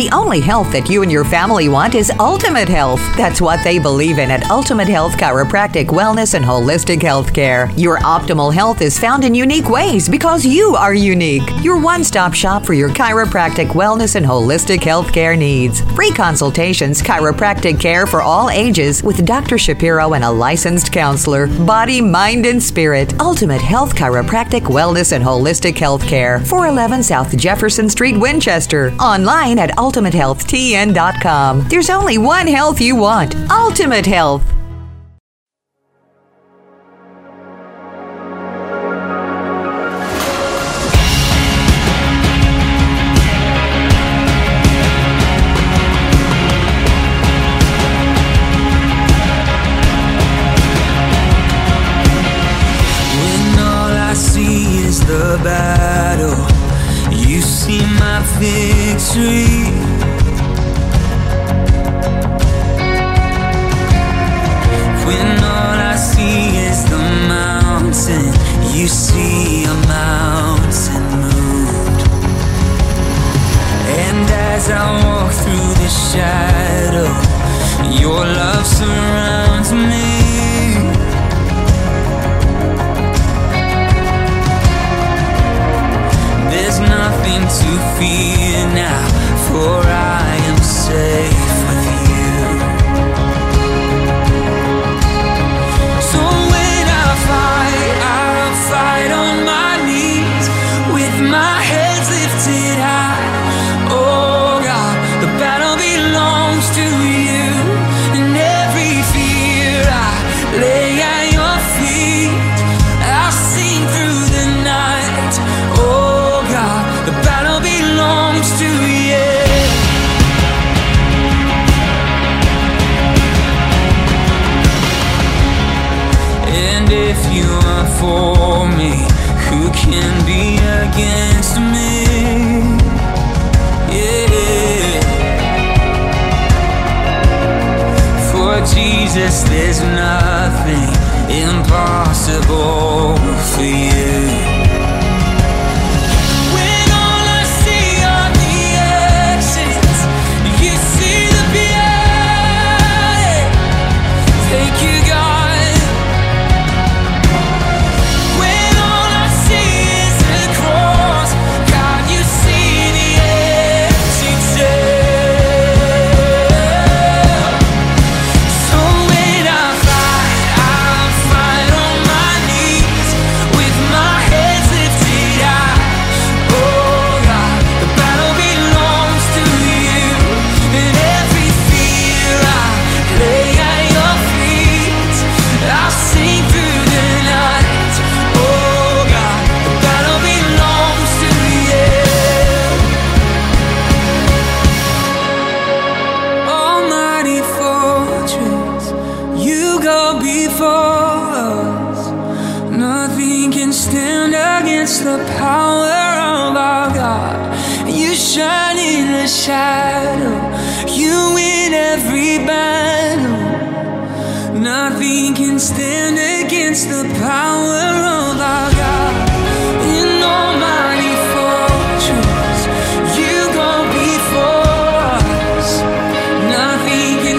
The only health that you and your family want is ultimate health. That's what they believe in at Ultimate Health Chiropractic Wellness and Holistic Healthcare. Your optimal health is found in unique ways because you are unique. Your one stop shop for your chiropractic wellness and holistic healthcare needs. Free consultations, chiropractic care for all ages with Dr. Shapiro and a licensed counselor. Body, mind, and spirit. Ultimate Health Chiropractic Wellness and Holistic Healthcare. 411 South Jefferson Street, Winchester. Online at ultimate ultimatehealthtn.com. There's only one health you want Ultimate Health.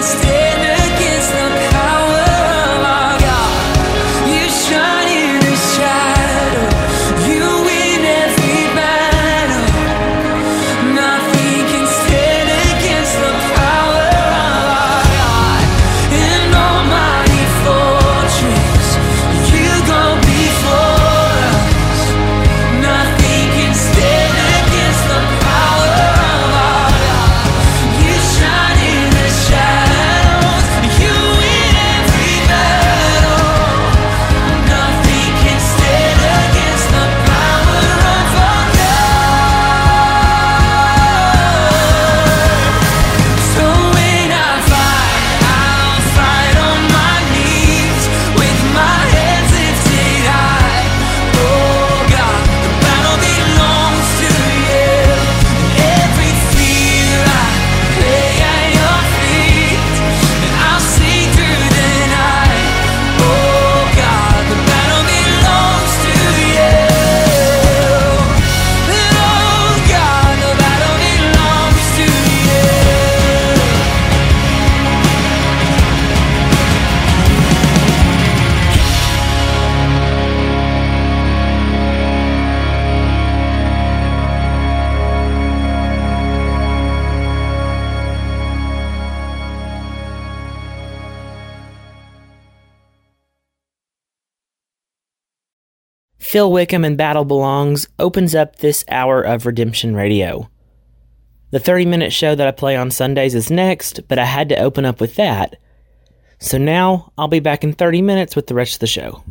stay. Phil Wickham and Battle Belongs opens up this hour of Redemption Radio. The 30 minute show that I play on Sundays is next, but I had to open up with that. So now I'll be back in 30 minutes with the rest of the show.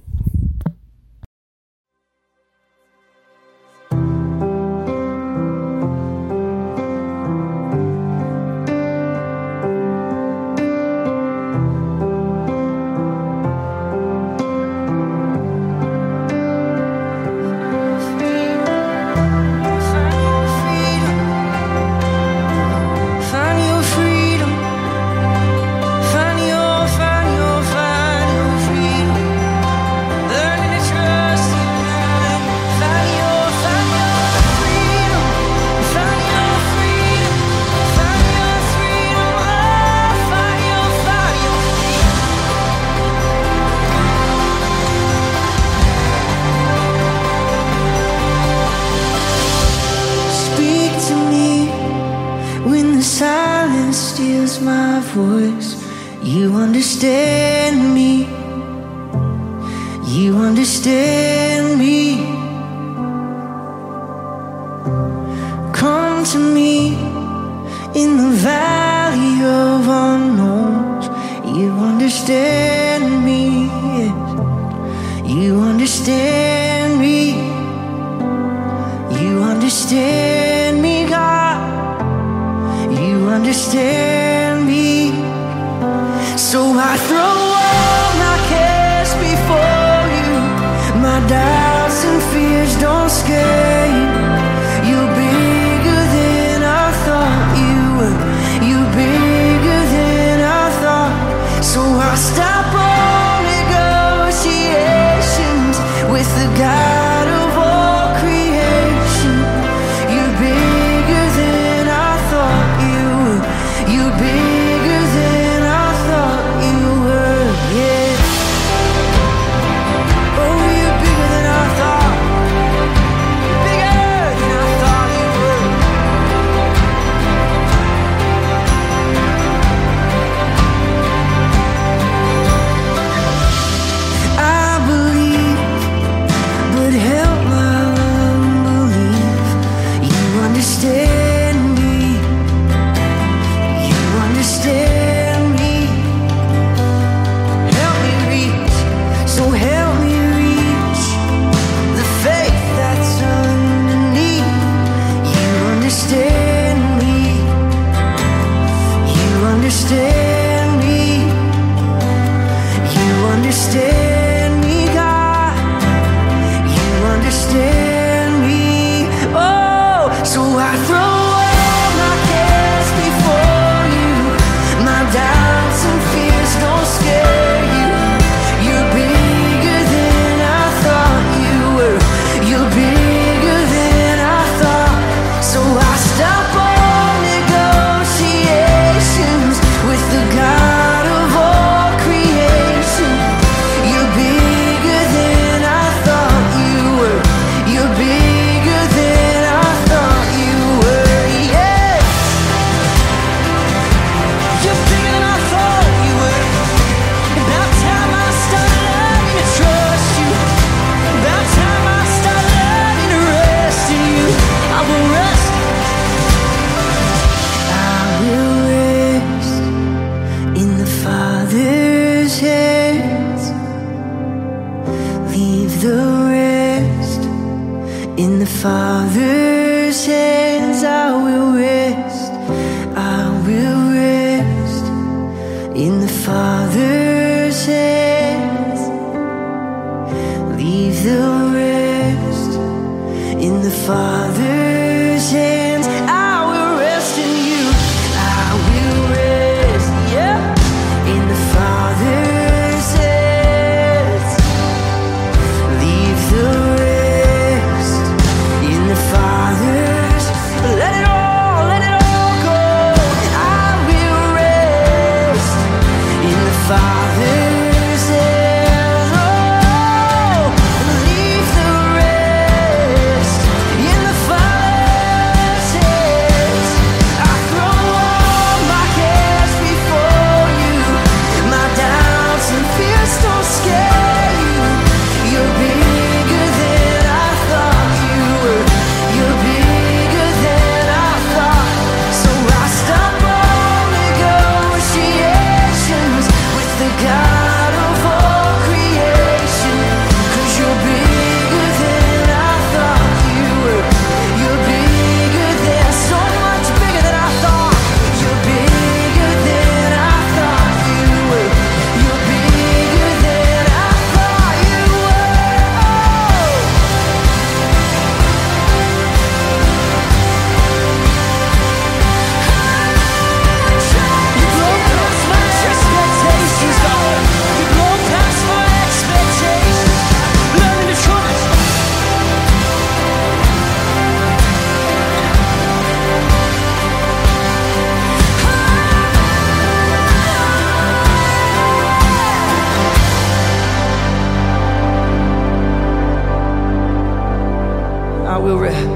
will. Re-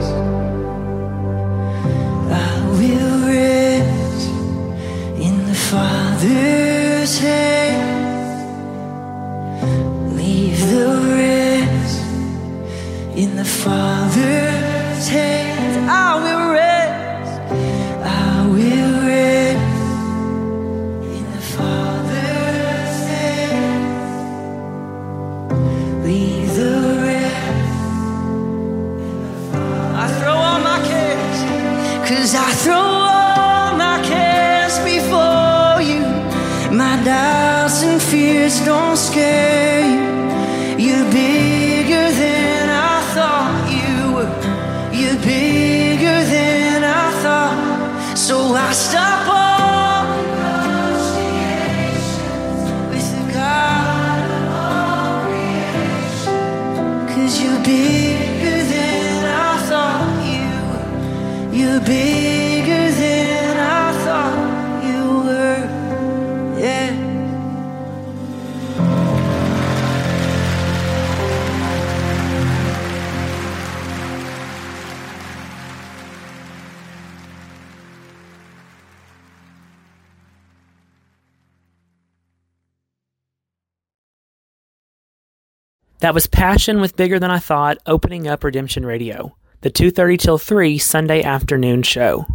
That was Passion with Bigger Than I Thought opening up Redemption Radio, the 2:30 till 3 Sunday afternoon show.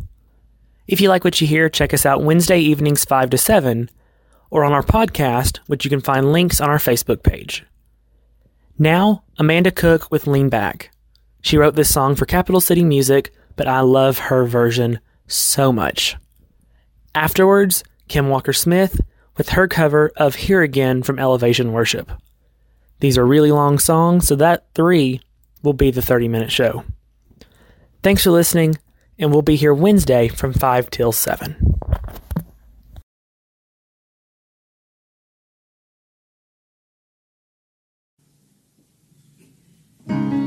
If you like what you hear, check us out Wednesday evenings 5 to 7 or on our podcast, which you can find links on our Facebook page. Now, Amanda Cook with Lean Back. She wrote this song for Capital City Music, but I love her version so much. Afterwards, Kim Walker Smith with her cover of Here Again from Elevation Worship. These are really long songs, so that three will be the 30 minute show. Thanks for listening, and we'll be here Wednesday from 5 till 7. You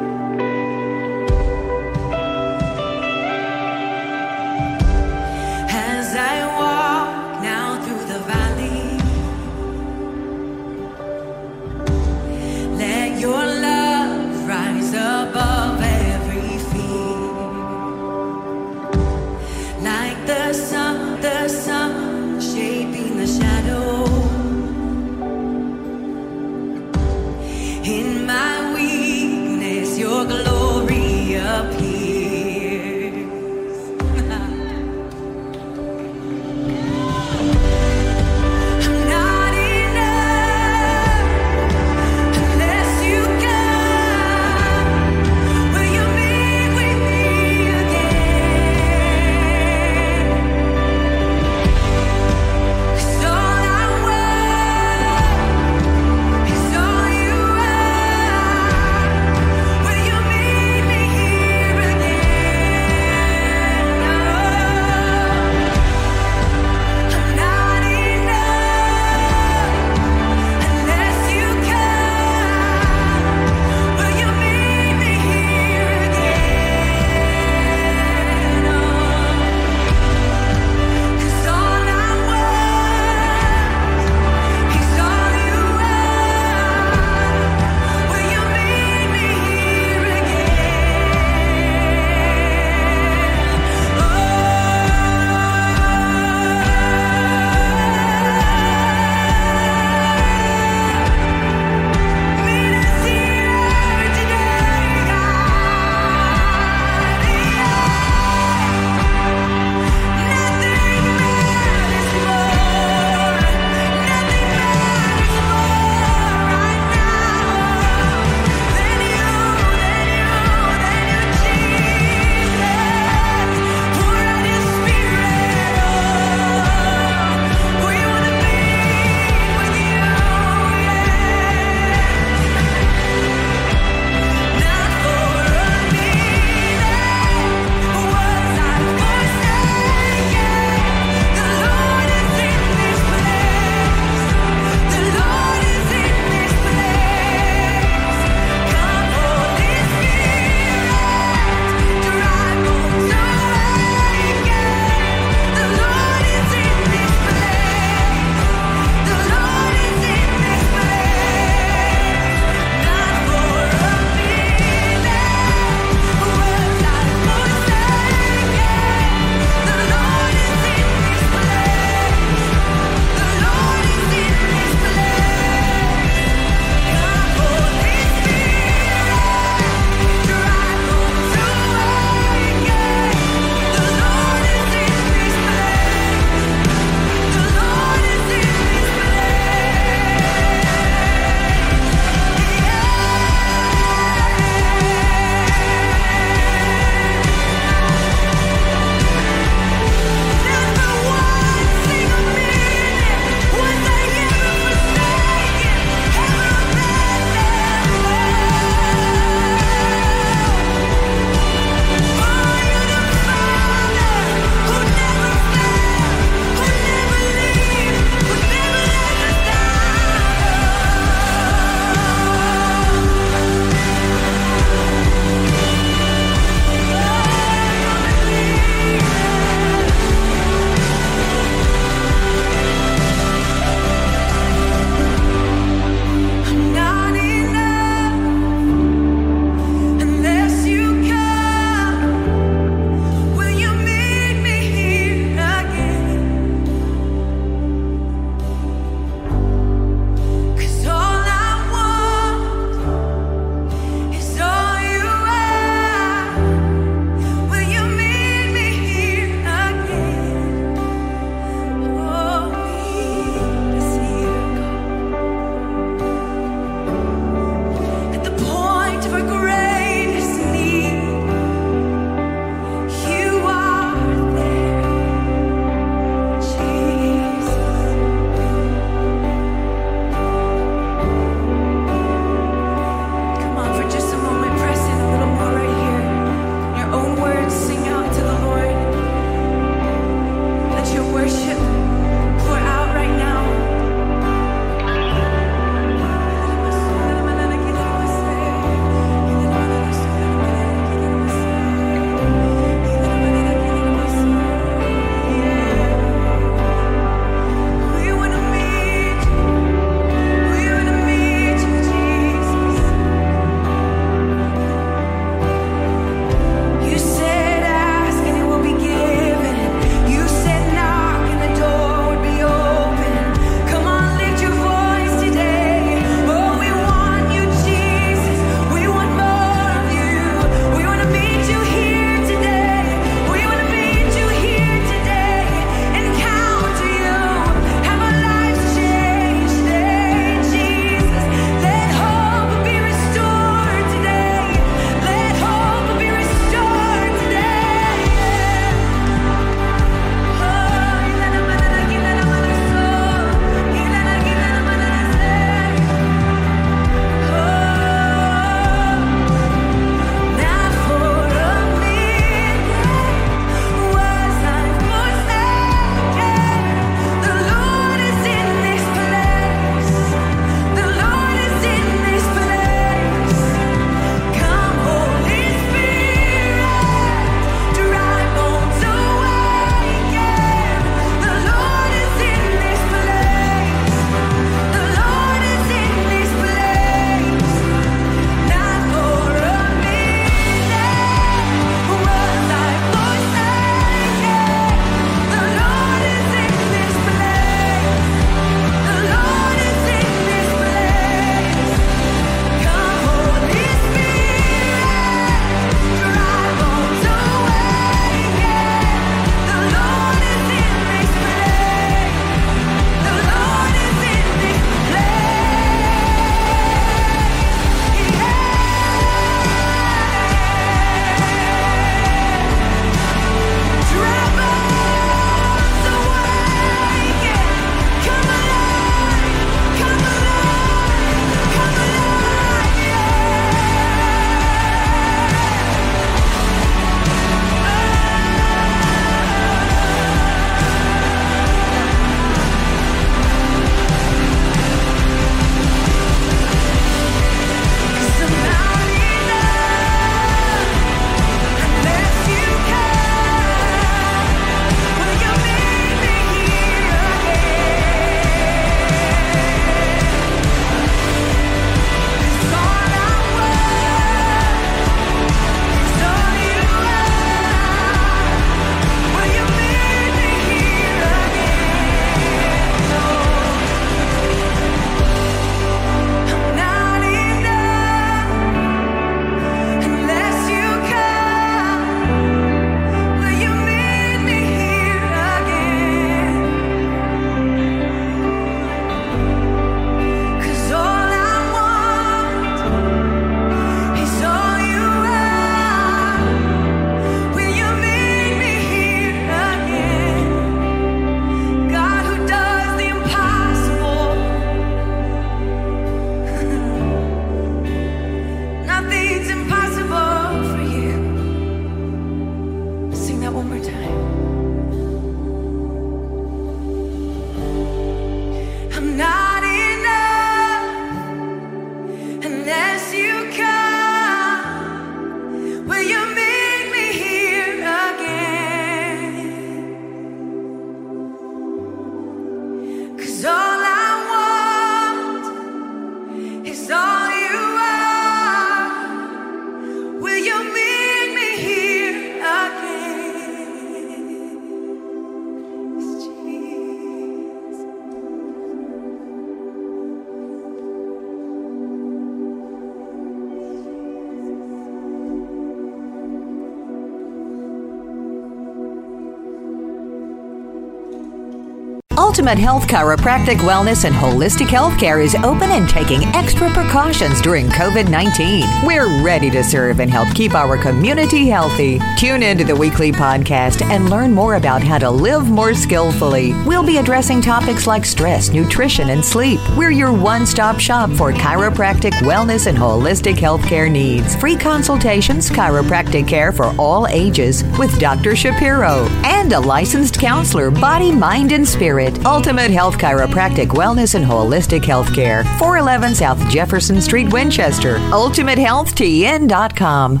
Ultimate Health Chiropractic Wellness and Holistic Healthcare is open and taking extra precautions during COVID 19. We're ready to serve and help keep our community healthy. Tune into the weekly podcast and learn more about how to live more skillfully. We'll be addressing topics like stress, nutrition, and sleep. We're your one stop shop for chiropractic wellness and holistic healthcare needs. Free consultations, chiropractic care for all ages with Dr. Shapiro, and a licensed counselor, body, mind, and spirit. Ultimate Health Chiropractic Wellness and Holistic Healthcare. 411 South Jefferson Street, Winchester. UltimateHealthTN.com.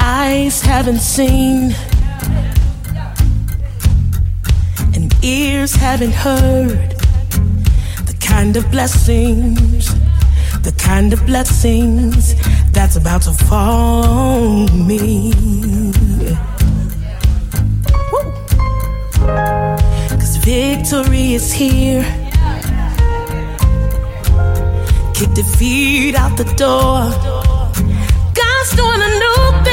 Eyes haven't seen, and ears haven't heard the kind of blessings, the kind of blessings that's about to fall on me. Woo. Cause victory is here. Kick defeat out the door. God's doing a new thing.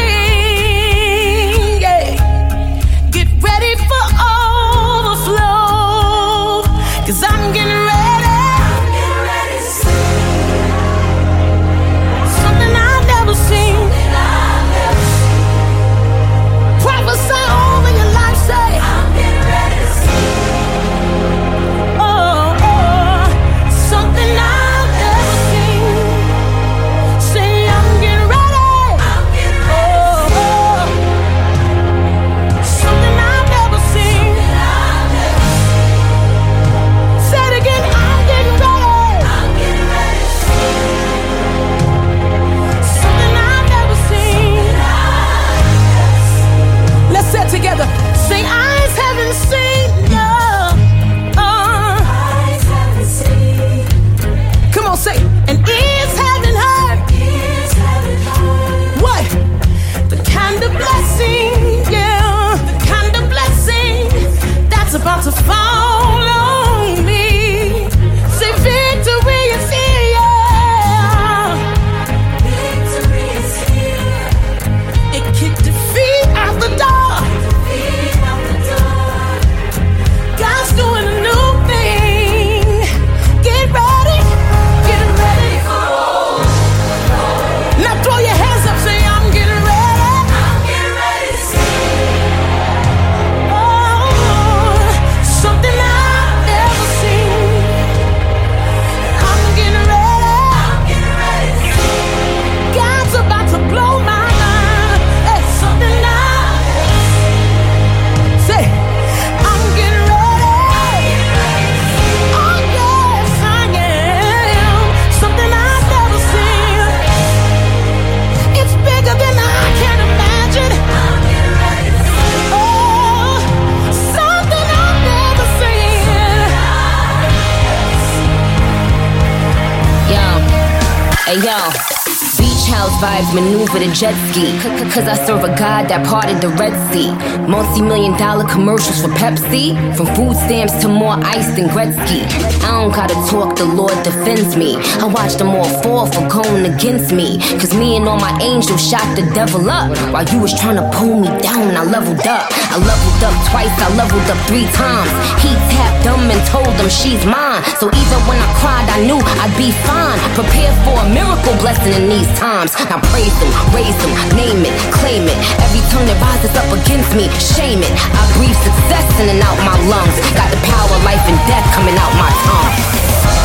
Vibes maneuver the jet ski. Cause I serve a God that parted the Red Sea. Multi million dollar commercials for Pepsi. From food stamps to more ice than Gretzky. I don't gotta talk, the Lord defends me. I watch them all fall for going against me. Cause me and all my angels shot the devil up. While you was trying to pull me down, I leveled up. I leveled up twice, I leveled up three times. He tapped them and told them she's mine. So even when I cried, I knew I'd be fine. Prepare for a miracle blessing in these times. Now praise him, raise him, name it, claim it. Every tongue that rises up against me, shame it. I breathe success in and out my lungs. Got the power of life and death coming out my tongue.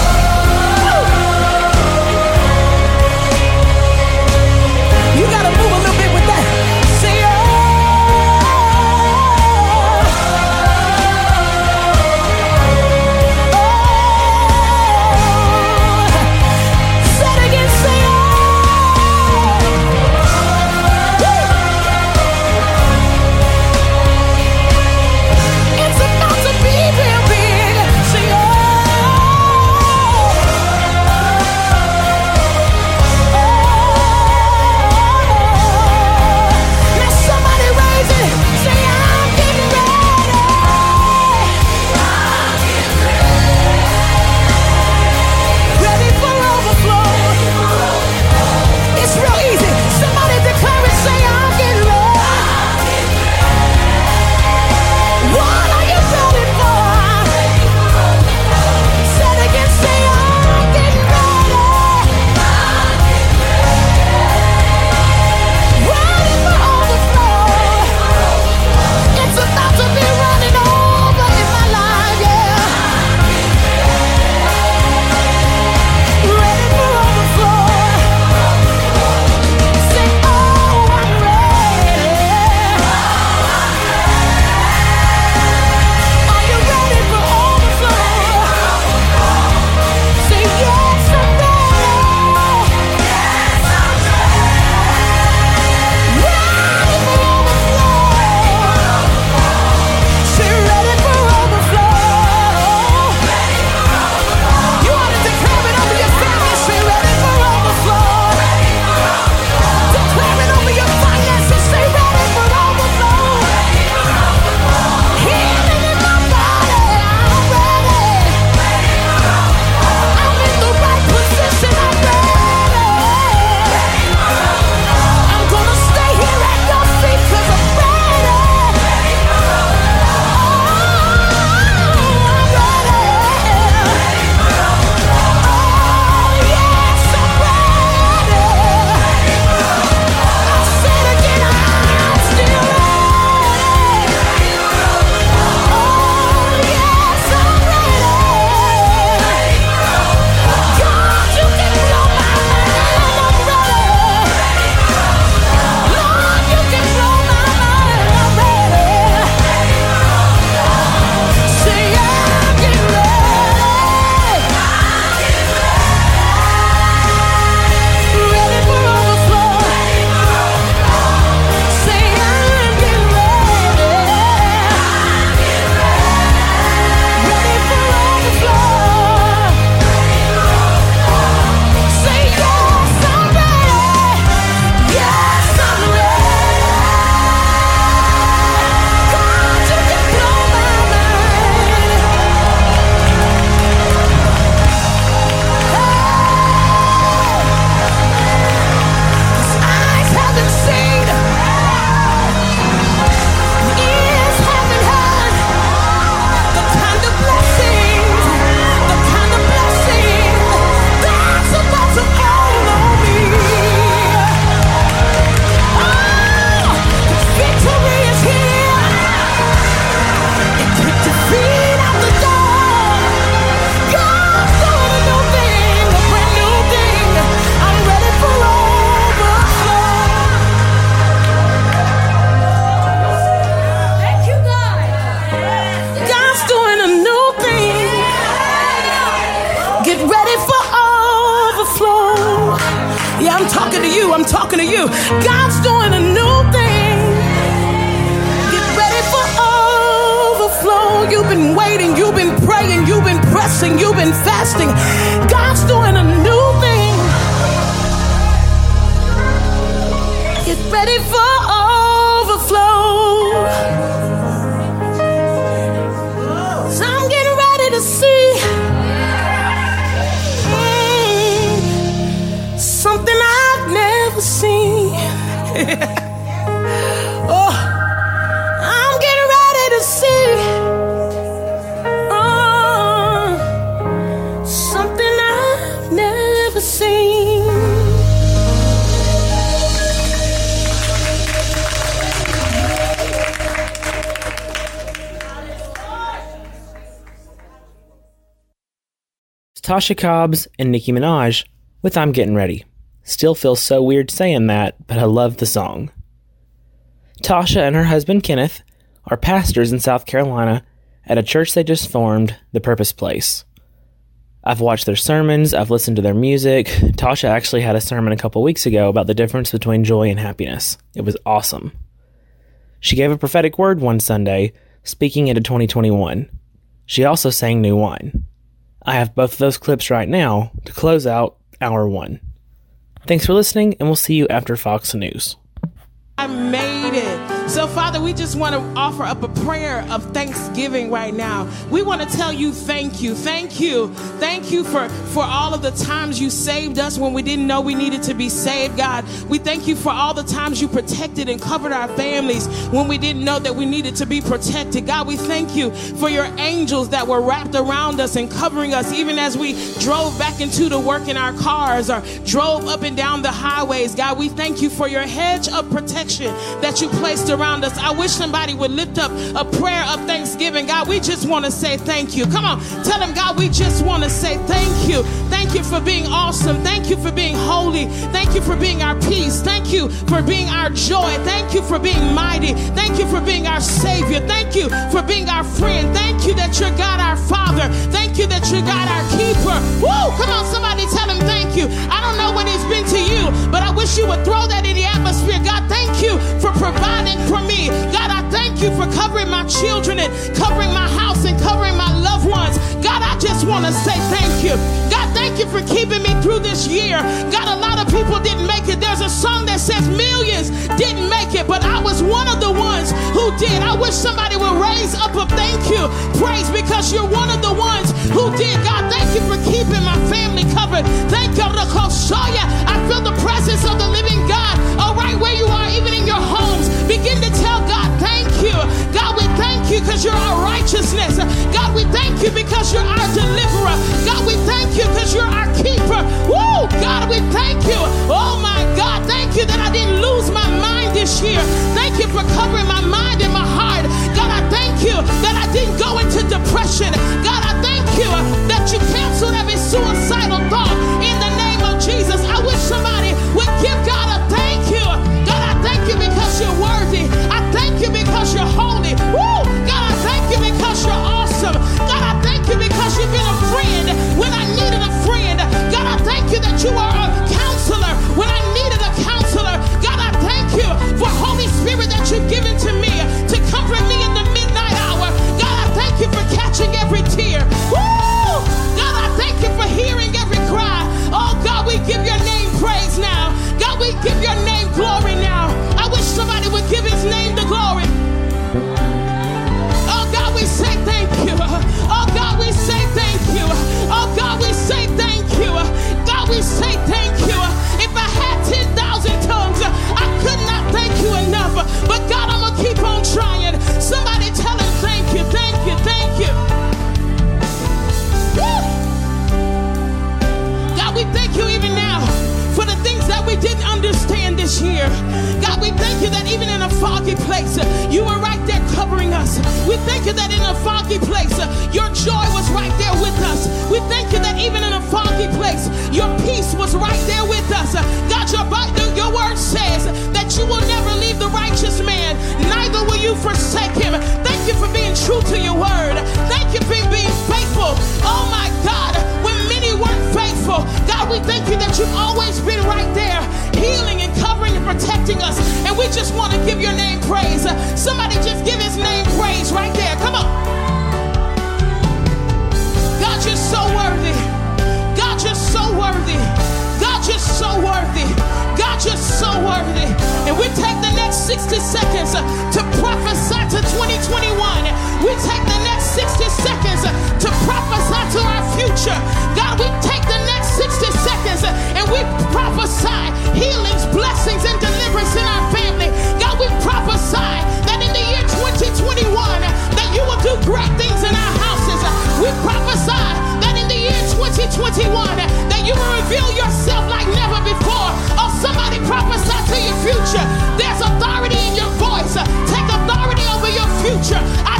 Tasha Cobbs and Nicki Minaj with I'm Getting Ready. Still feels so weird saying that, but I love the song. Tasha and her husband Kenneth are pastors in South Carolina at a church they just formed, The Purpose Place. I've watched their sermons, I've listened to their music. Tasha actually had a sermon a couple weeks ago about the difference between joy and happiness. It was awesome. She gave a prophetic word one Sunday, speaking into 2021. She also sang New Wine. I have both of those clips right now to close out hour one. Thanks for listening, and we'll see you after Fox News. I made it. So, Father, we just want to offer up a prayer of thanksgiving right now. We want to tell you thank you. Thank you. Thank you for, for all of the times you saved us when we didn't know we needed to be saved, God. We thank you for all the times you protected and covered our families when we didn't know that we needed to be protected. God, we thank you for your angels that were wrapped around us and covering us even as we drove back into the work in our cars or drove up and down the highways. God, we thank you for your hedge of protection that you placed around us. I wish somebody would lift up a prayer of thanksgiving. God, we just want to say thank you. Come on, tell them, God, we just want to say thank you. Thank you for being awesome. Thank you for being holy. Thank you for being our peace. Thank you for being our joy. Thank you for being mighty. Thank you for being our Savior. Thank you for being our friend. Thank you that you're God our Father. Thank you that you're God our keeper. Woo! Come on, somebody tell him thank you. I don't know what he's been to you, but I wish you would throw that in the atmosphere. God, thank you for providing for me. God, I thank you for covering my children and covering my house and covering my loved ones. God, I just want to say thank you. God, thank you for keeping me through this year. God, a lot of people didn't make it. There's a song that says millions didn't make it, but I was one of the ones who did. I wish somebody would raise up a thank you praise because you're one of the ones who did. God, thank you for keeping my family covered. Thank you, Rakoshaya. I feel the presence of the living God. All right, where you are, even in your homes, begin to tell God, thank you. God, we thank you because you're our righteousness. God, we thank you because you're our deliverer. God, we thank you because you're our keeper. Woo! God, we thank you. Oh my God, thank you that I didn't lose my mind this year. Thank you for covering my mind and my heart. God, I thank you that I didn't go into depression. God, I thank you that you canceled every suicidal thought catching every tear. your joy was right there with us. We thank you that even in a foggy place, your peace was right there with us. God, your, your word says that you will never leave the righteous man, neither will you forsake him. Thank you for being true to your word. Thank you for being faithful. Oh my God, when many weren't faithful, God, we thank you that you've always been right there, healing and covering and protecting us. And we just want to give your name praise. Somebody just give 60 seconds to prophesy to 2021. We take the next 60 seconds to prophesy to our future. God, we take the next 60 seconds and we prophesy healings, blessings, and deliverance in our family. God, we prophesy that in the year 2021 uh, that you will do great things in our houses. We prophesy that in the year 2021 uh, that you will reveal yourself like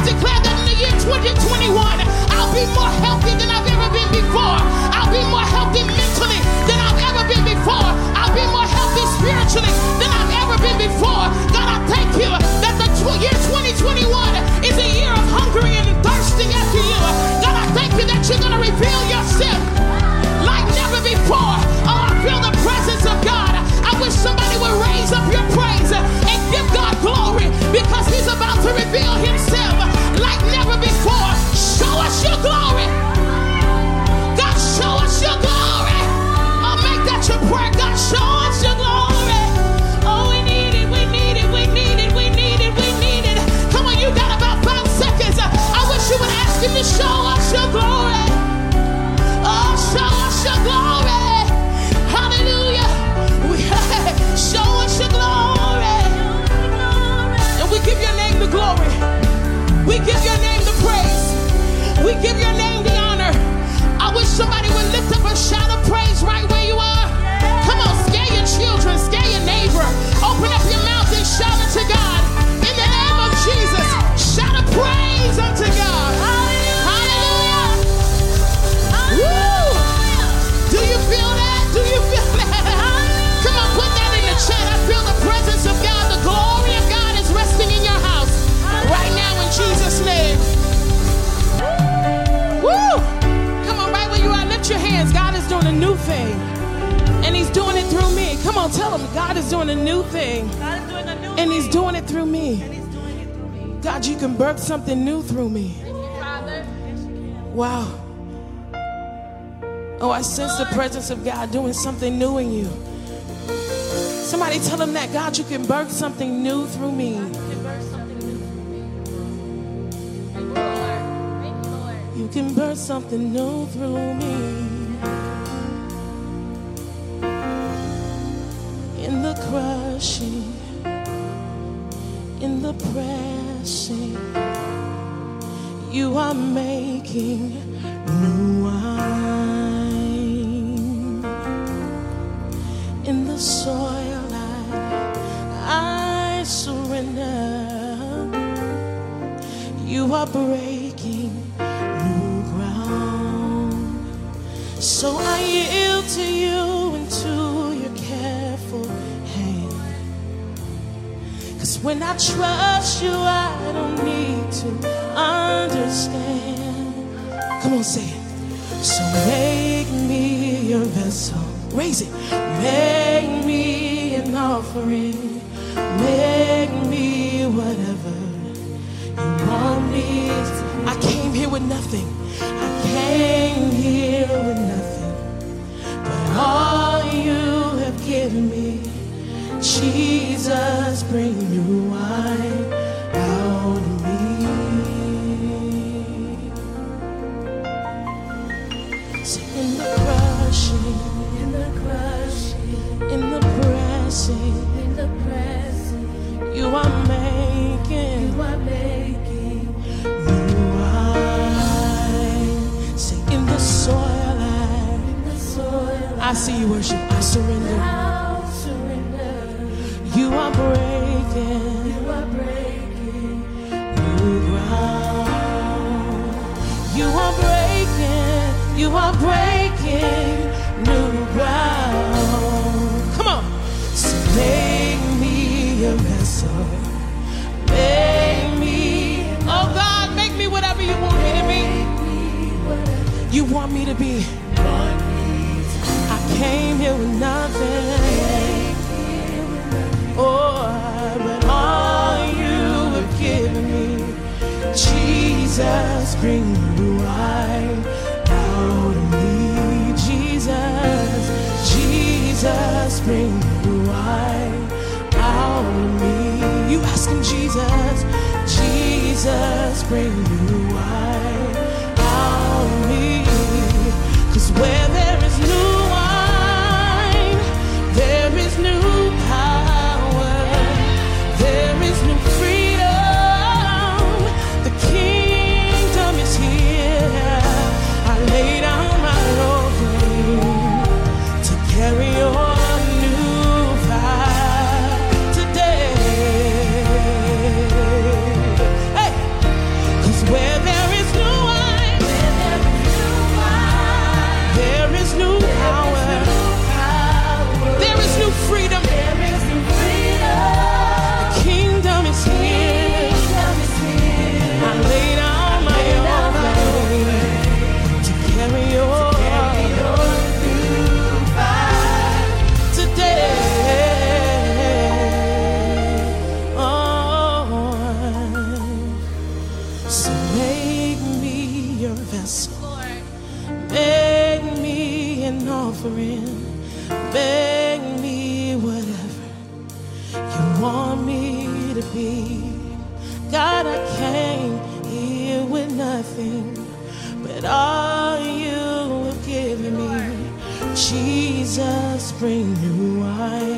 declare that in the year 2021, I'll be more healthy than I've ever been before. I'll be more healthy mentally than I've ever been before. I'll be more healthy spiritually than I've ever been before. God, I thank you that the year 2021 is a year of hungering and thirsting after you. God, I thank you that you're going to reveal yourself like never before. Oh, I feel the presence of God. I wish somebody would raise up your praise and give God glory because He's about to reveal Himself tell Him God is doing a new thing. And He's doing it through me. God, you can birth something new through me. Wow. Oh, I sense the presence of God doing something new in you. Somebody tell him that God, you can birth something new through me. You can birth something new through me. The pressing, you are making new I trust you, I don't need to understand. Come on, say it. So make me your vessel. Raise it. Make me an offering. Make me whatever you want me to. I came here with nothing. I came here with nothing. But all you have given me, Jesus, bring new I see you worship. I surrender. I'll surrender. You are breaking, you are breaking new ground. You are breaking, you are breaking new ground. Come on. So make me a vessel. Make me, oh God, make me whatever you want me to be. You want me to be. Here with nothing. Oh, but all you have given me, Jesus, bring new wine out of me. Jesus, Jesus, bring new wine out of me. You ask him, Jesus, Jesus, bring new wine out of me. Cause where Jesus, bring new wine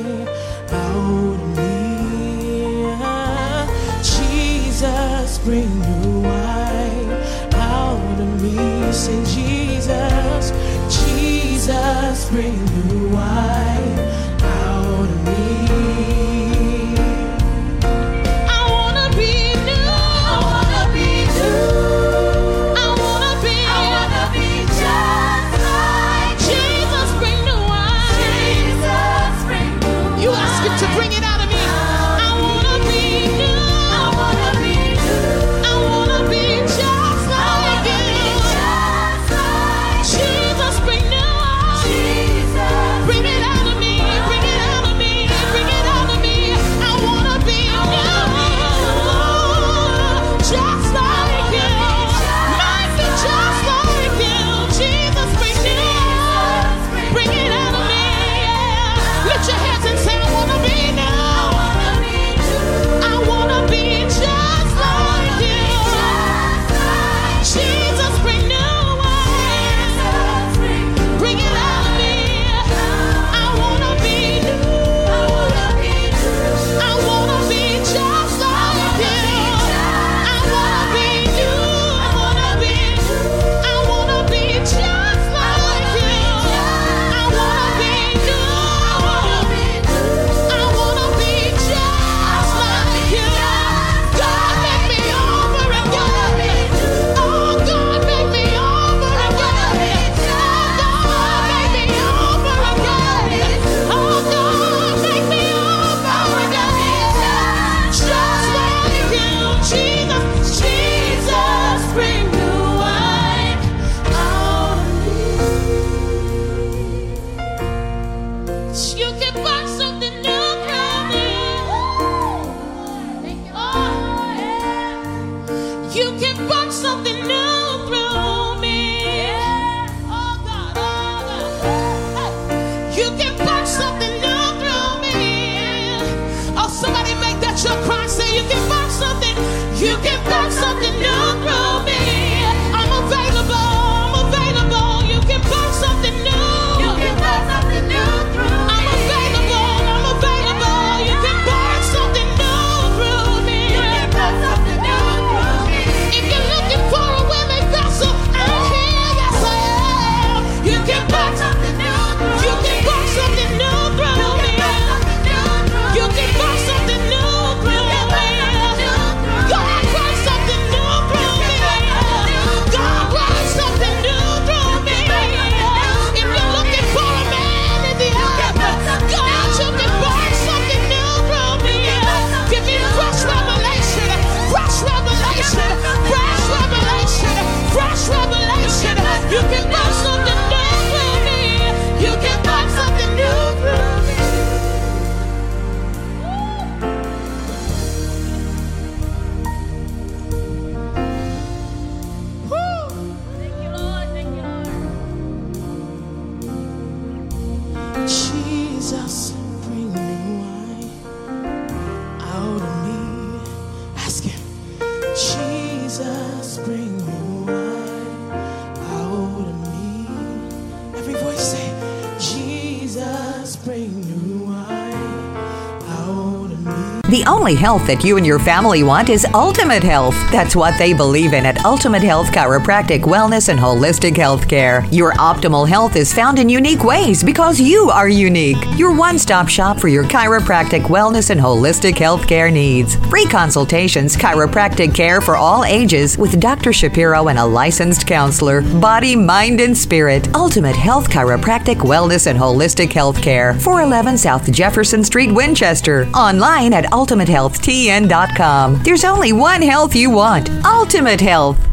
The only health that you and your family want is ultimate health. That's what they believe in at Ultimate Health Chiropractic Wellness and Holistic Healthcare. Your optimal health is found in unique ways because you are unique. Your one stop shop for your chiropractic wellness and holistic healthcare needs. Free consultations, chiropractic care for all ages with Dr. Shapiro and a licensed counselor. Body, mind, and spirit. Ultimate Health Chiropractic Wellness and Holistic Healthcare. 411 South Jefferson Street, Winchester. Online at ultimatehealthtn.com. There's only one health you want Ultimate Health.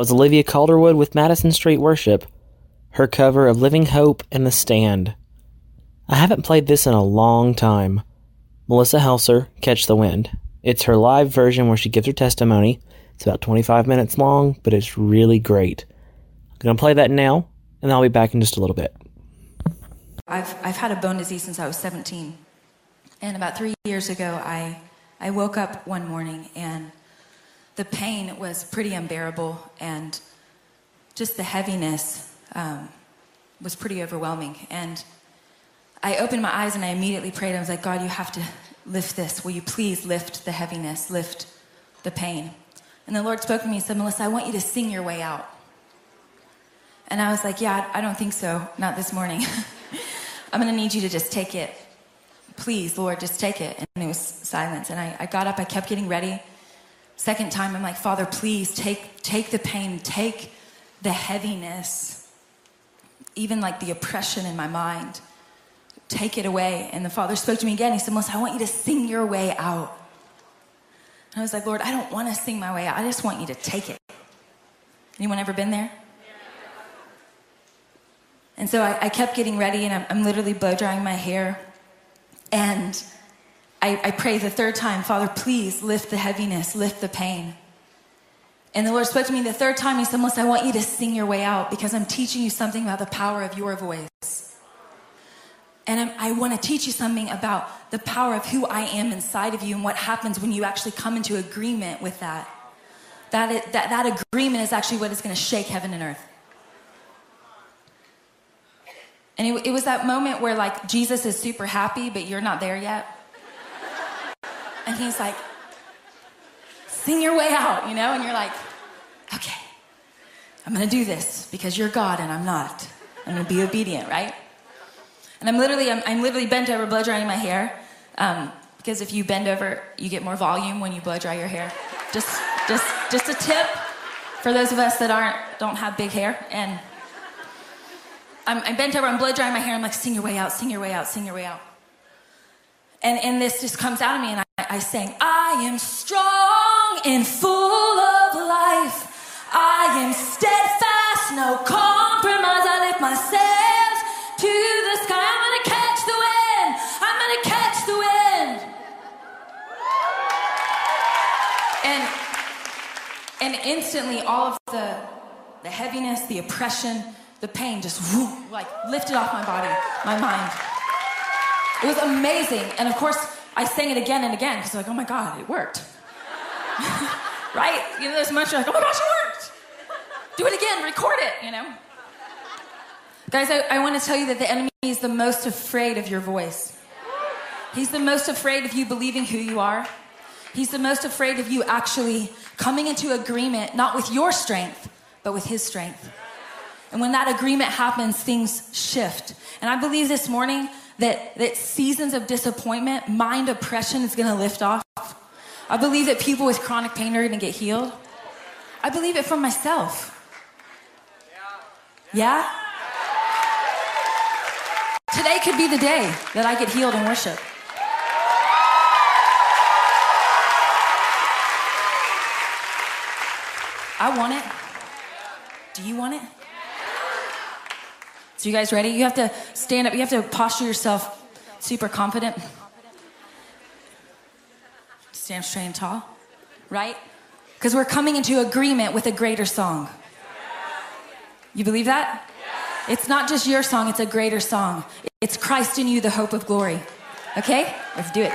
Was Olivia Calderwood with Madison Street Worship, her cover of Living Hope and The Stand. I haven't played this in a long time. Melissa Helser, Catch the Wind. It's her live version where she gives her testimony. It's about 25 minutes long, but it's really great. I'm going to play that now, and I'll be back in just a little bit. I've, I've had a bone disease since I was 17. And about three years ago, I, I woke up one morning and the pain was pretty unbearable and just the heaviness um, was pretty overwhelming. And I opened my eyes and I immediately prayed. I was like, God, you have to lift this. Will you please lift the heaviness, lift the pain? And the Lord spoke to me and said, Melissa, I want you to sing your way out. And I was like, yeah, I don't think so. Not this morning. I'm going to need you to just take it. Please, Lord, just take it. And it was silence. And I, I got up, I kept getting ready. Second time, I'm like, Father, please take, take the pain, take the heaviness, even like the oppression in my mind. Take it away. And the Father spoke to me again. He said, Melissa, I want you to sing your way out. And I was like, Lord, I don't want to sing my way out. I just want you to take it. Anyone ever been there? And so I, I kept getting ready, and I'm, I'm literally blow drying my hair. And I, I pray the third time, Father, please lift the heaviness, lift the pain. And the Lord spoke to me the third time. He said, Melissa, I want you to sing your way out because I'm teaching you something about the power of your voice. And I'm, i want to teach you something about the power of who I am inside of you and what happens when you actually come into agreement with that. That, that agreement is actually what is going to shake heaven and earth. And it, it was that moment where, like, Jesus is super happy, but you're not there yet. And he's like, sing your way out, you know? And you're like, okay, I'm gonna do this because you're God and I'm not. I'm gonna be obedient, right? And I'm literally, I'm, I'm literally bent over, blow drying my hair. Um, because if you bend over, you get more volume when you blow dry your hair. Just, just, just a tip for those of us that aren't, don't have big hair. And I'm, I'm bent over, I'm blow drying my hair. I'm like, sing your way out, sing your way out, sing your way out. And, and this just comes out of me, and I, I sang, I am strong and full of life. I am steadfast, no compromise. I lift my sails to the sky. I'm gonna catch the wind. I'm gonna catch the wind. And and instantly all of the the heaviness, the oppression, the pain just whoo, like lifted off my body, my mind. It was amazing. And of course, I sang it again and again because like, oh my God, it worked. right? You know, there's much like, oh my gosh, it worked. Do it again, record it, you know? Guys, I, I want to tell you that the enemy is the most afraid of your voice. He's the most afraid of you believing who you are. He's the most afraid of you actually coming into agreement, not with your strength, but with his strength. And when that agreement happens, things shift. And I believe this morning that, that seasons of disappointment, mind oppression is gonna lift off. I believe that people with chronic pain are gonna get healed. I believe it for myself. Yeah? Today could be the day that I get healed in worship. I want it. Do you want it? So, you guys ready? You have to stand up, you have to posture yourself super confident. Stand straight and tall, right? Because we're coming into agreement with a greater song. You believe that? It's not just your song, it's a greater song. It's Christ in you, the hope of glory. Okay? Let's do it.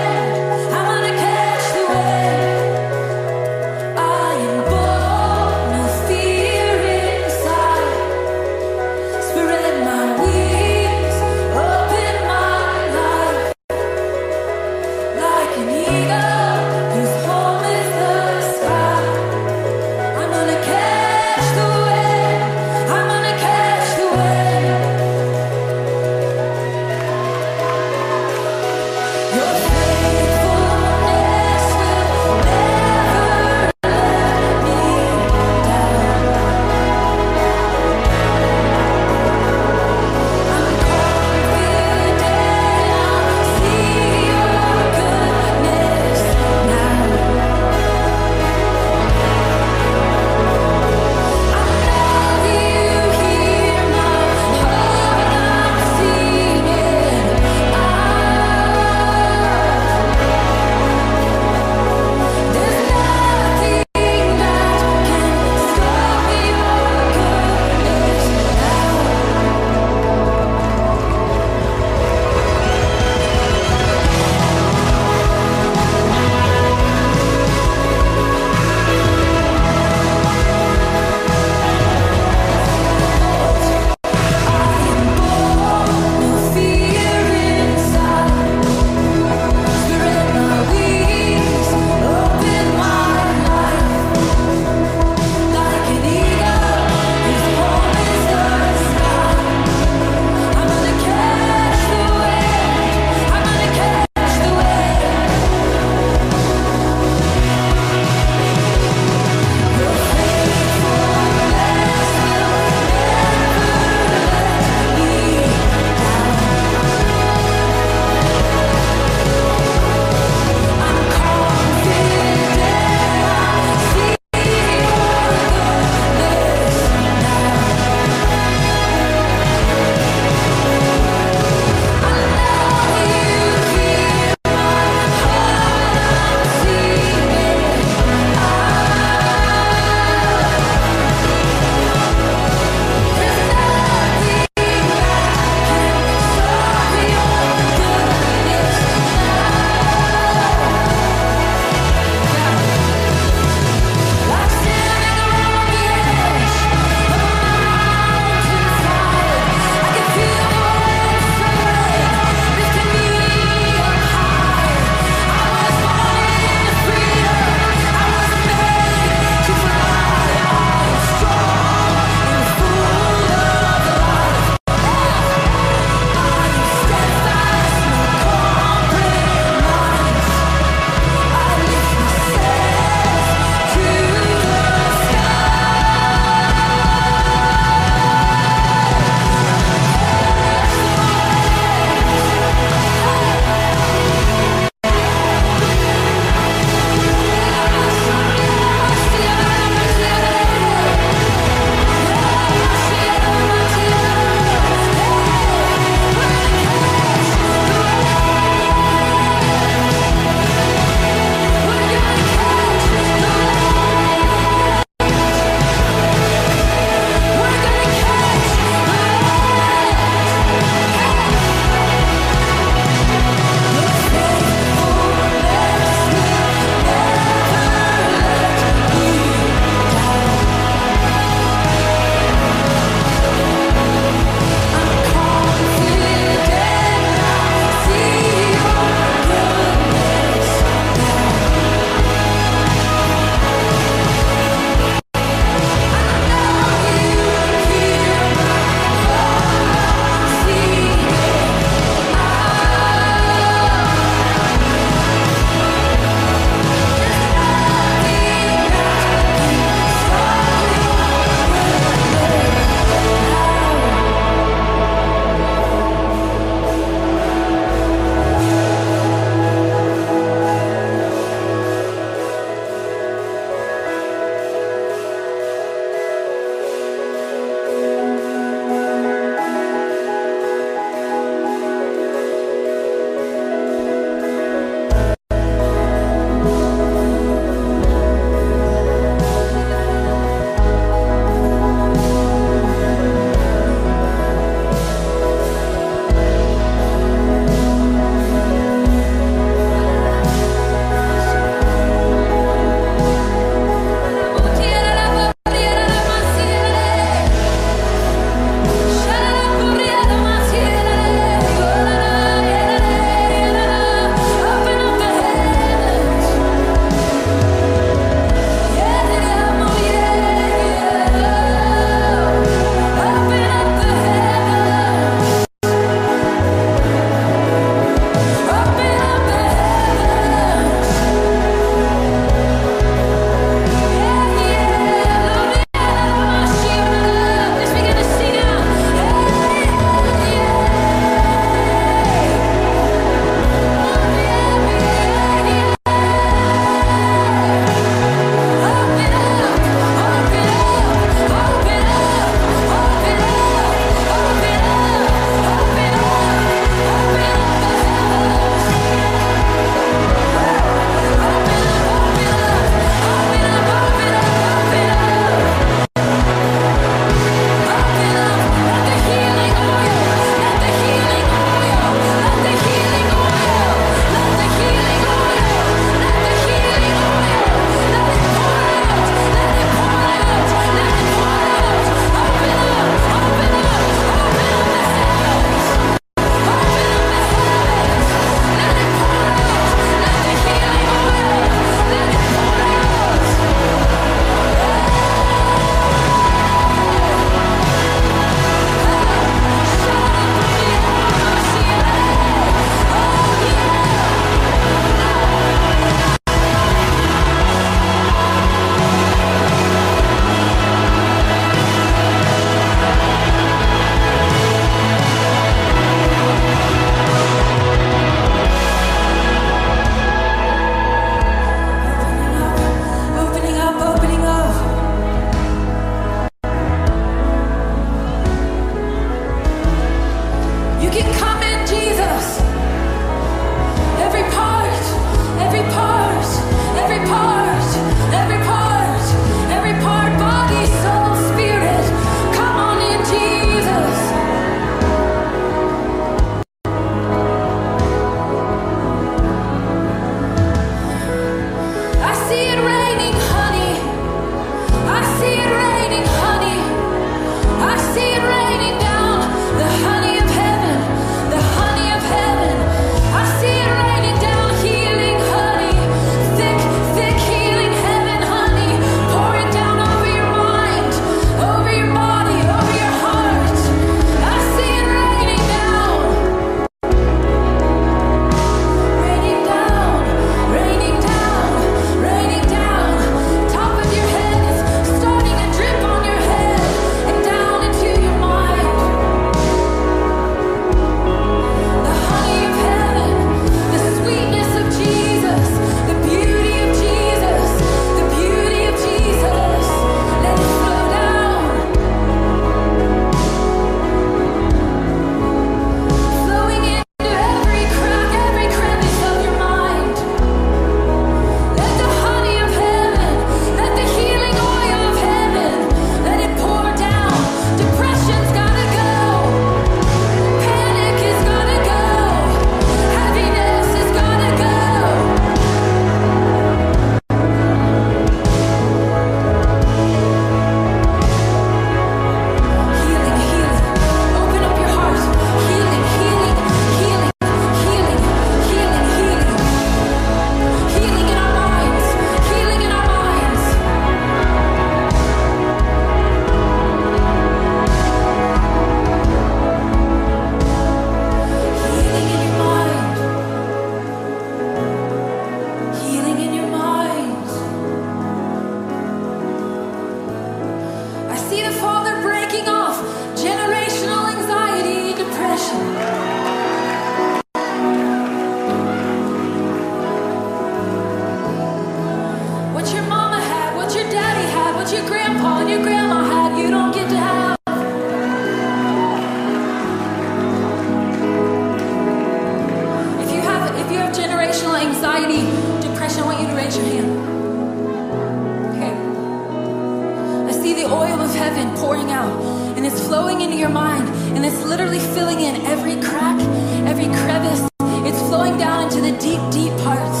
to the deep, deep parts.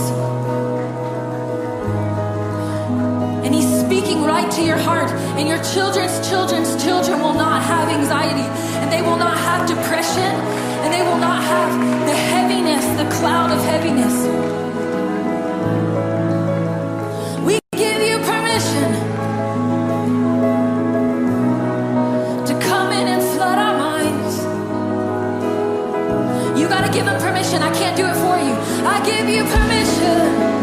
And He's speaking right to your heart. And your children's children's children will not have anxiety, and they will not have depression, and they will not have the heaviness, the cloud of heaviness. permission. I can't do it for you. I give you permission.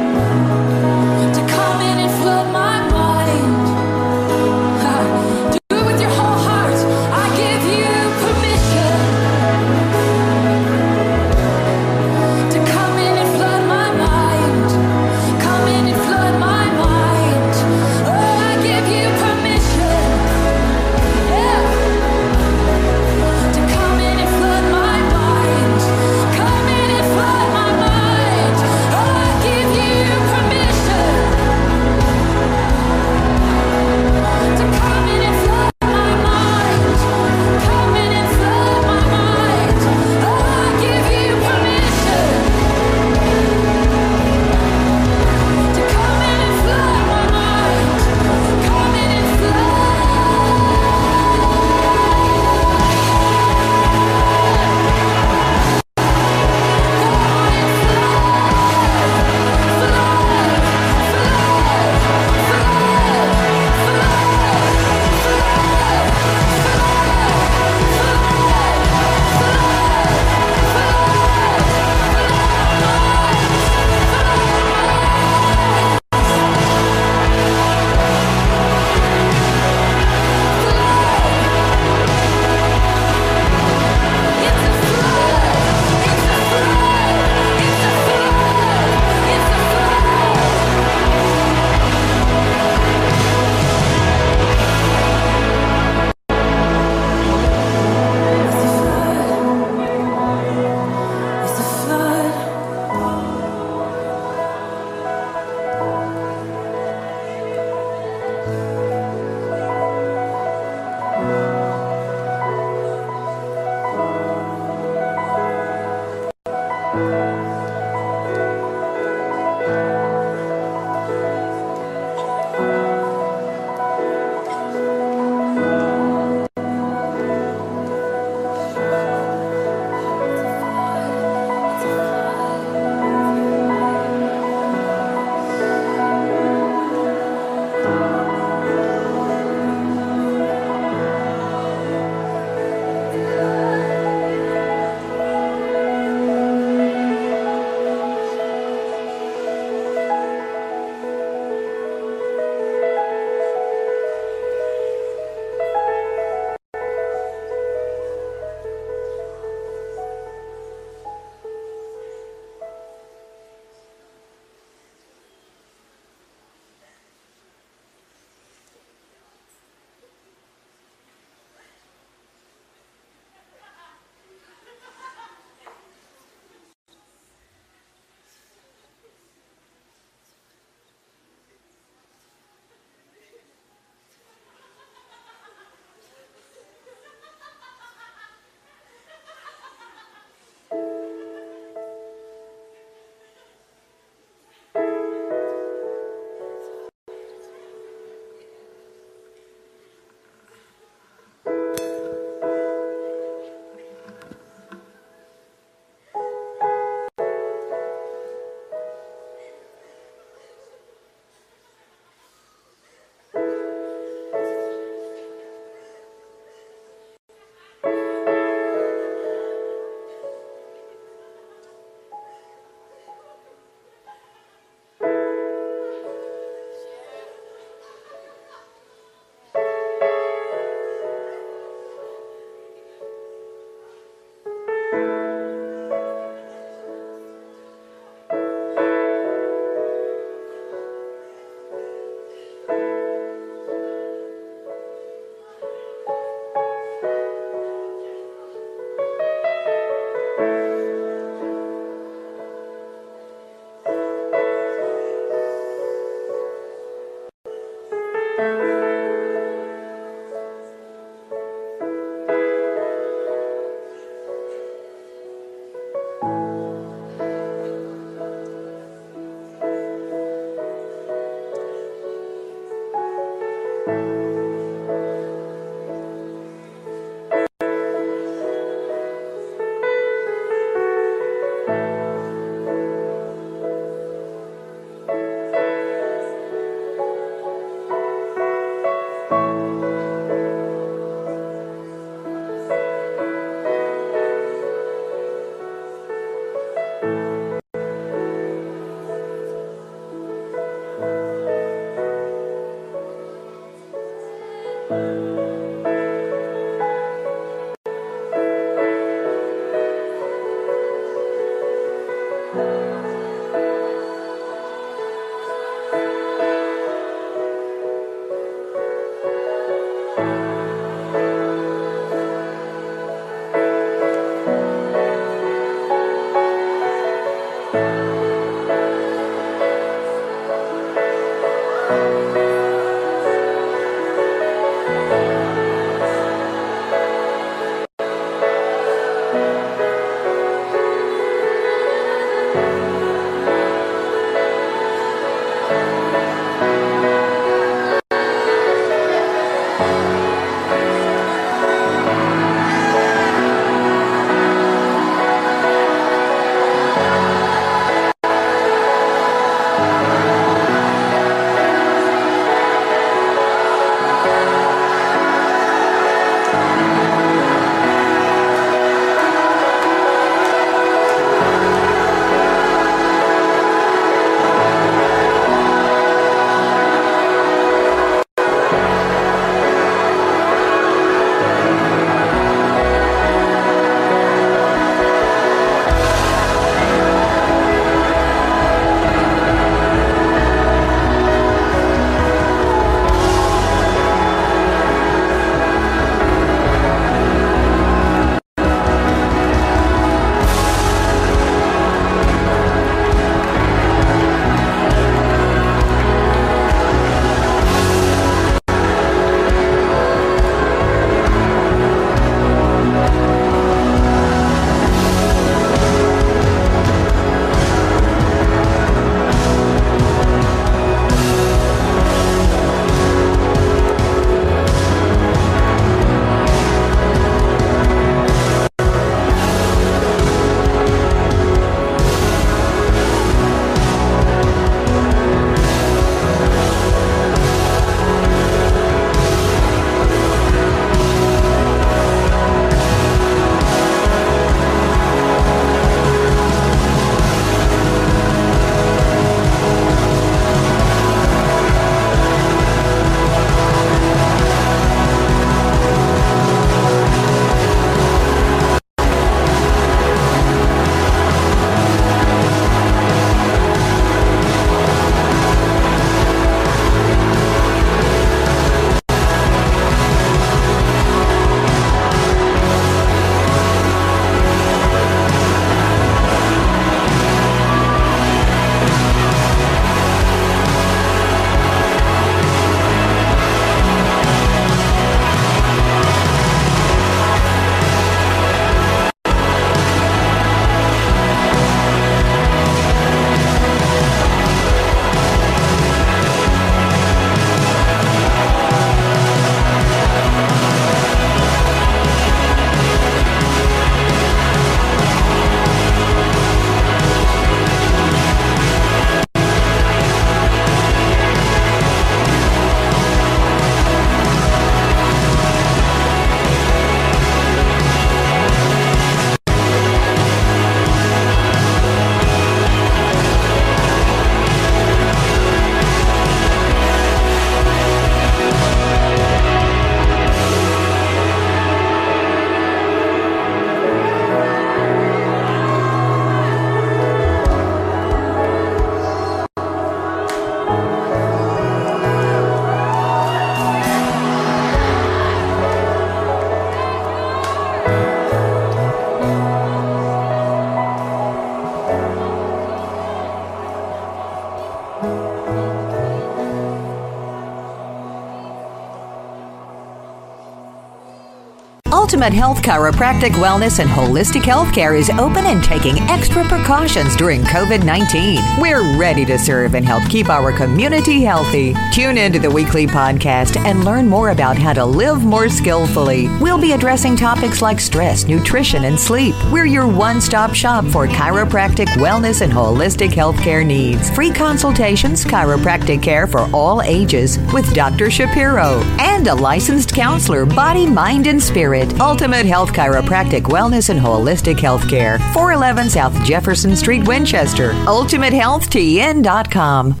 Ultimate Health Chiropractic Wellness and Holistic Healthcare is open and taking extra precautions during COVID 19. We're ready to serve and help keep our community healthy. Tune into the weekly podcast and learn more about how to live more skillfully. We'll be addressing topics like stress, nutrition, and sleep. We're your one stop shop for chiropractic wellness and holistic healthcare needs. Free consultations, chiropractic care for all ages with Dr. Shapiro, and a licensed counselor, body, mind, and spirit. Ultimate Health Chiropractic Wellness and Holistic Healthcare. 411 South Jefferson Street, Winchester. UltimateHealthTN.com.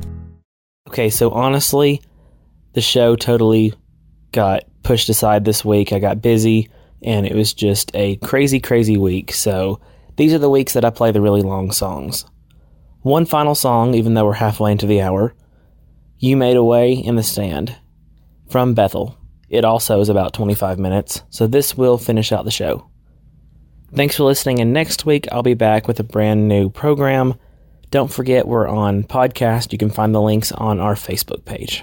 Okay, so honestly, the show totally got pushed aside this week. I got busy and it was just a crazy, crazy week. So these are the weeks that I play the really long songs. One final song, even though we're halfway into the hour You Made a Way in the Stand from Bethel. It also is about 25 minutes, so this will finish out the show. Thanks for listening, and next week I'll be back with a brand new program. Don't forget we're on podcast. You can find the links on our Facebook page.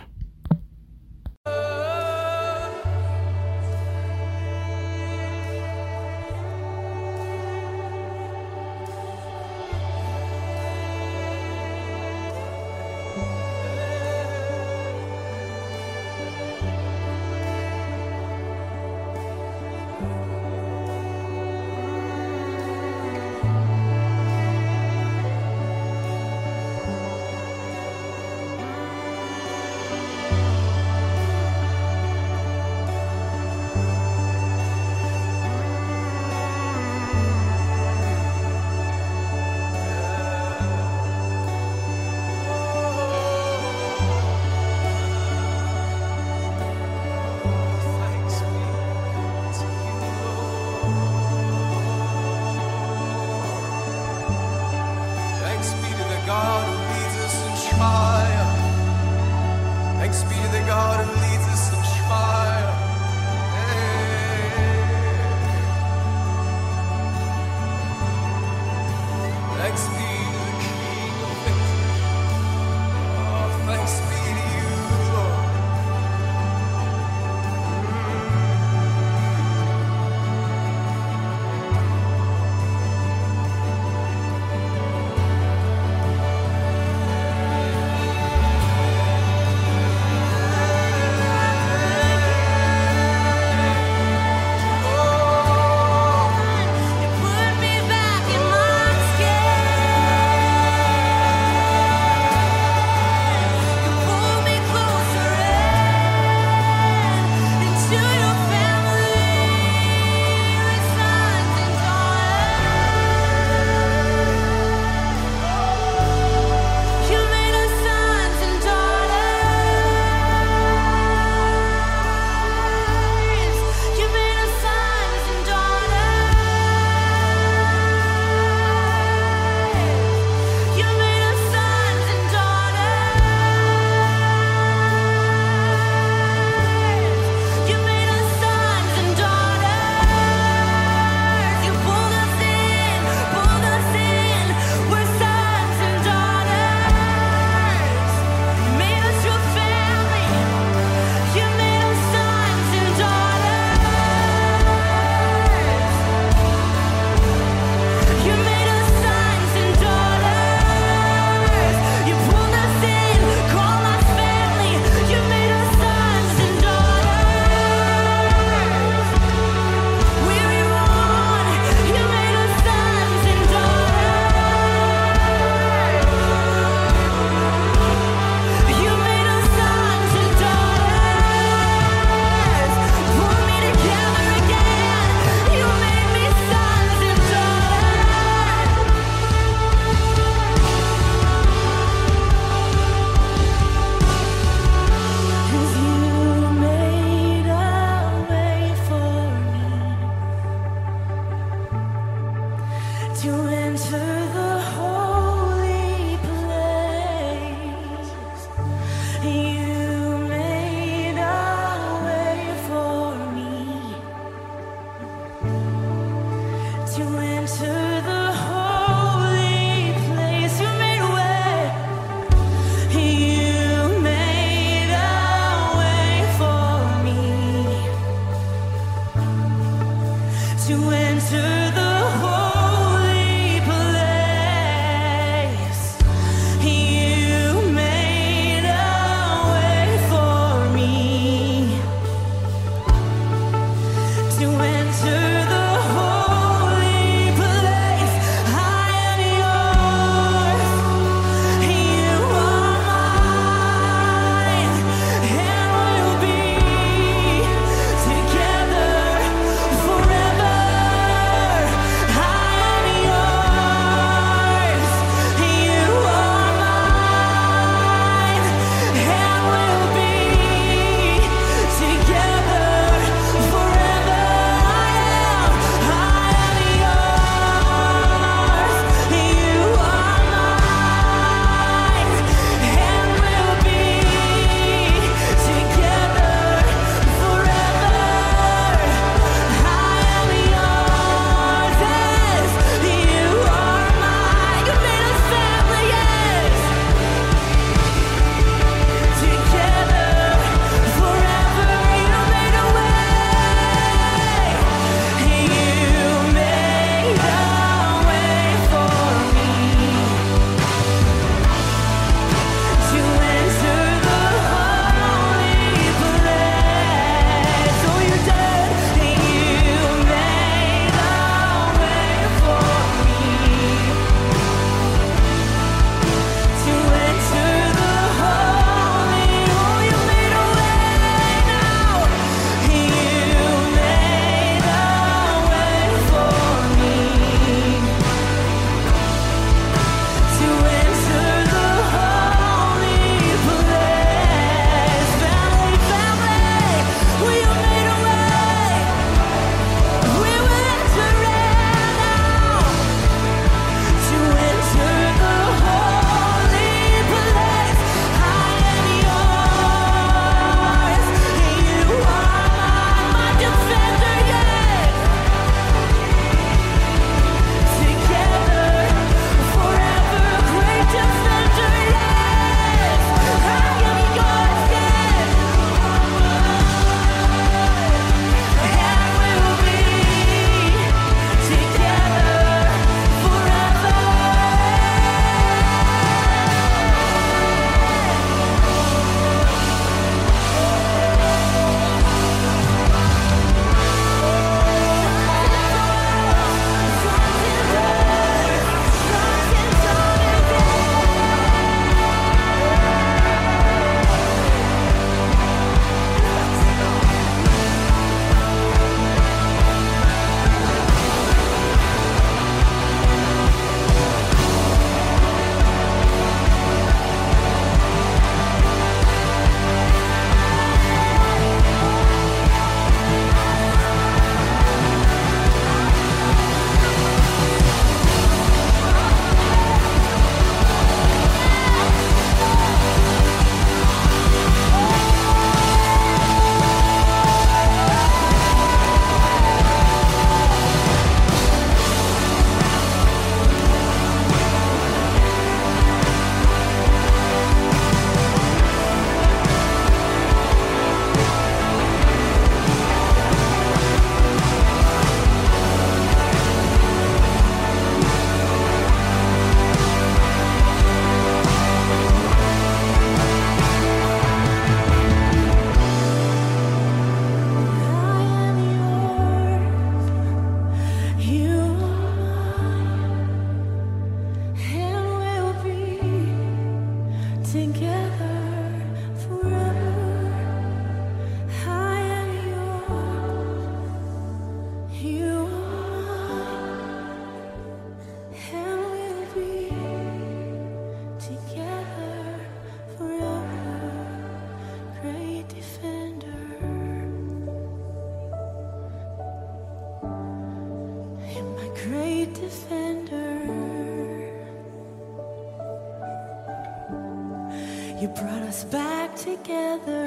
Together.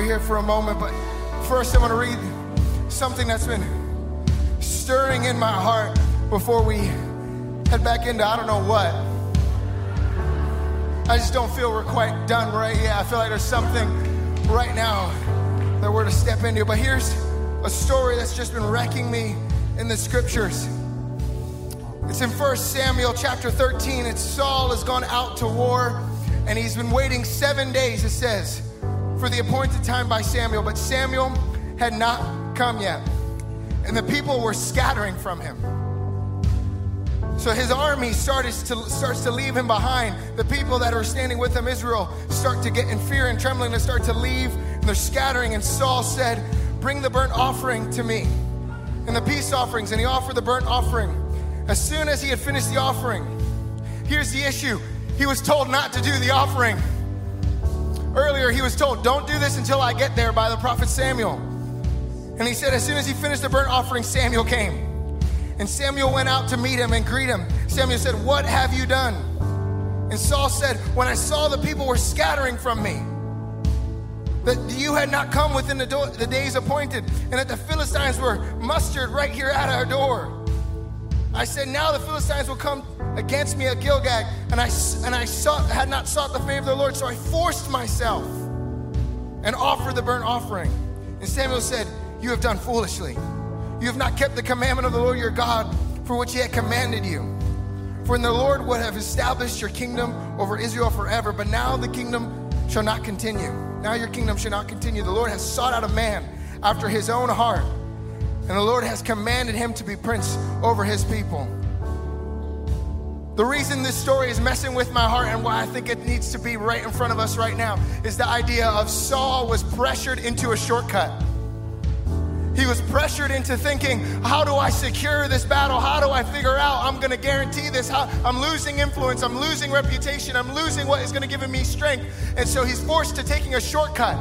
Longer here for a moment, but first I'm gonna read something that's been stirring in my heart before we head back into I don't know what. I just don't feel we're quite done right yet. I feel like there's something right now that we're to step into. But here's a story that's just been wrecking me in the scriptures. It's in 1 Samuel chapter 13. It's Saul has gone out to war and he's been waiting seven days, it says, for the appointed time by Samuel. But Samuel had not come yet. And the people were scattering from him. So his army started to, starts to leave him behind. The people that are standing with him, Israel, start to get in fear and trembling. They start to leave and they're scattering. And Saul said, Bring the burnt offering to me and the peace offerings. And he offered the burnt offering. As soon as he had finished the offering, here's the issue he was told not to do the offering. Earlier, he was told, Don't do this until I get there by the prophet Samuel. And he said, As soon as he finished the burnt offering, Samuel came. And Samuel went out to meet him and greet him. Samuel said, What have you done? And Saul said, When I saw the people were scattering from me, that you had not come within the, do- the days appointed, and that the Philistines were mustered right here at our door. I said, Now the Philistines will come against me at Gilgal, and I, and I sought, had not sought the favor of the Lord, so I forced myself and offered the burnt offering. And Samuel said, You have done foolishly. You have not kept the commandment of the Lord your God for which he had commanded you. For in the Lord would have established your kingdom over Israel forever, but now the kingdom shall not continue. Now your kingdom shall not continue. The Lord has sought out a man after his own heart, and the Lord has commanded him to be prince over his people. The reason this story is messing with my heart and why I think it needs to be right in front of us right now is the idea of Saul was pressured into a shortcut. He was pressured into thinking, how do I secure this battle? How do I figure out I'm going to guarantee this? How, I'm losing influence, I'm losing reputation, I'm losing what is going to give me strength. And so he's forced to taking a shortcut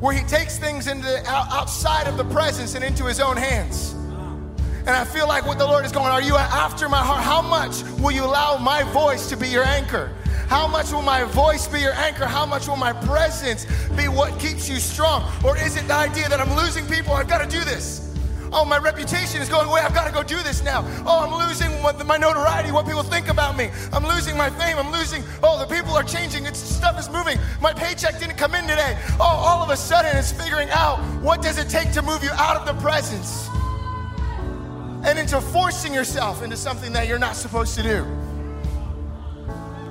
where he takes things into outside of the presence and into his own hands. And I feel like what the Lord is going, are you after my heart? How much will you allow my voice to be your anchor? How much will my voice be your anchor? How much will my presence be what keeps you strong? Or is it the idea that I'm losing people? I've got to do this. Oh, my reputation is going away. I've got to go do this now. Oh, I'm losing my notoriety, what people think about me. I'm losing my fame. I'm losing, oh, the people are changing. It's, stuff is moving. My paycheck didn't come in today. Oh, all of a sudden it's figuring out what does it take to move you out of the presence and into forcing yourself into something that you're not supposed to do.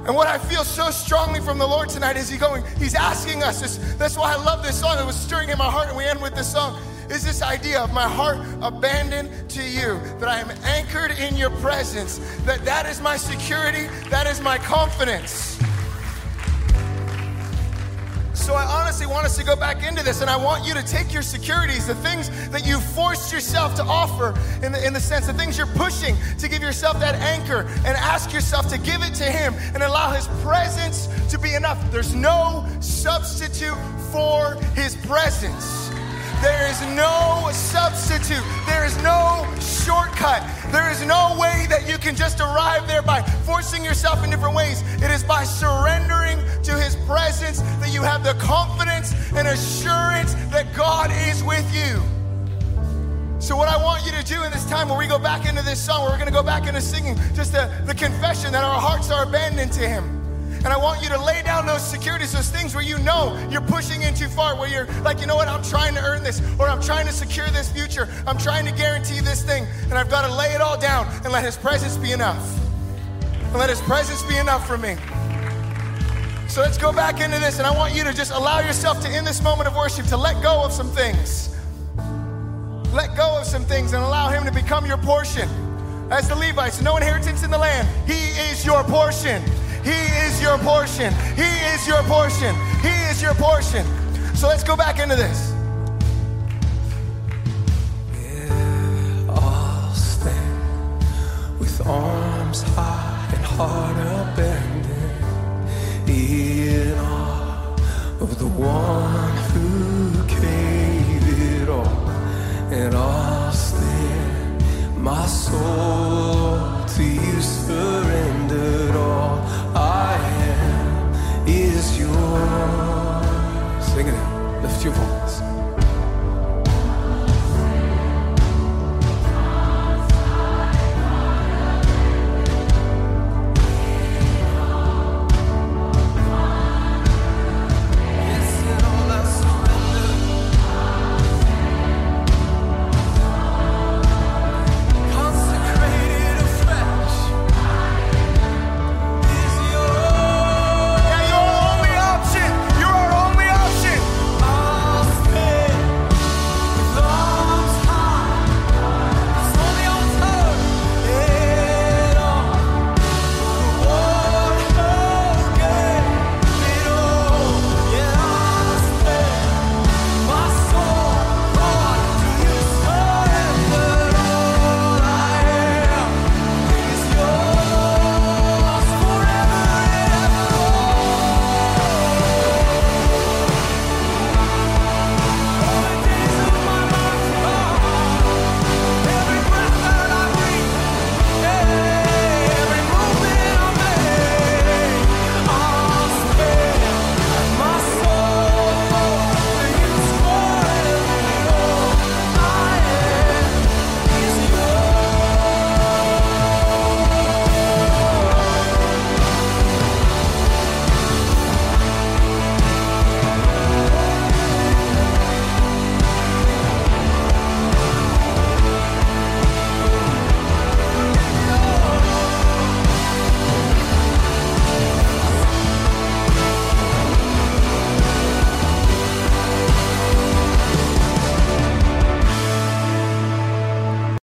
And what I feel so strongly from the Lord tonight is He going, He's asking us. This, that's why I love this song. It was stirring in my heart, and we end with this song is this idea of my heart abandoned to you, that I am anchored in your presence, that that is my security, that is my confidence. So I honestly want us to go back into this, and I want you to take your securities, the things that you forced yourself to offer, in the, in the sense, the things you're pushing to give yourself that anchor, and ask yourself to give it to Him and allow His presence to be enough. There's no substitute for His presence. There is no substitute. There is no shortcut. There is no way that you can just arrive there by forcing yourself in different ways. It is by surrendering to His presence that you have the confidence and assurance that God is with you. So, what I want you to do in this time where we go back into this song, where we're going to go back into singing, just the, the confession that our hearts are abandoned to Him. And I want you to lay down those securities, those things where you know you're pushing in too far, where you're like, you know what, I'm trying to earn this, or I'm trying to secure this future, I'm trying to guarantee this thing, and I've got to lay it all down and let His presence be enough. And let His presence be enough for me. So let's go back into this, and I want you to just allow yourself to, in this moment of worship, to let go of some things. Let go of some things and allow Him to become your portion. As the Levites, no inheritance in the land, He is your portion. He is your portion. He is your portion. He is your portion. So let's go back into this. I'll stand with arms high and heart abandoned in awe of the one who gave it all. And I'll stand, my soul to you surrendered Sing it out, lift your voice.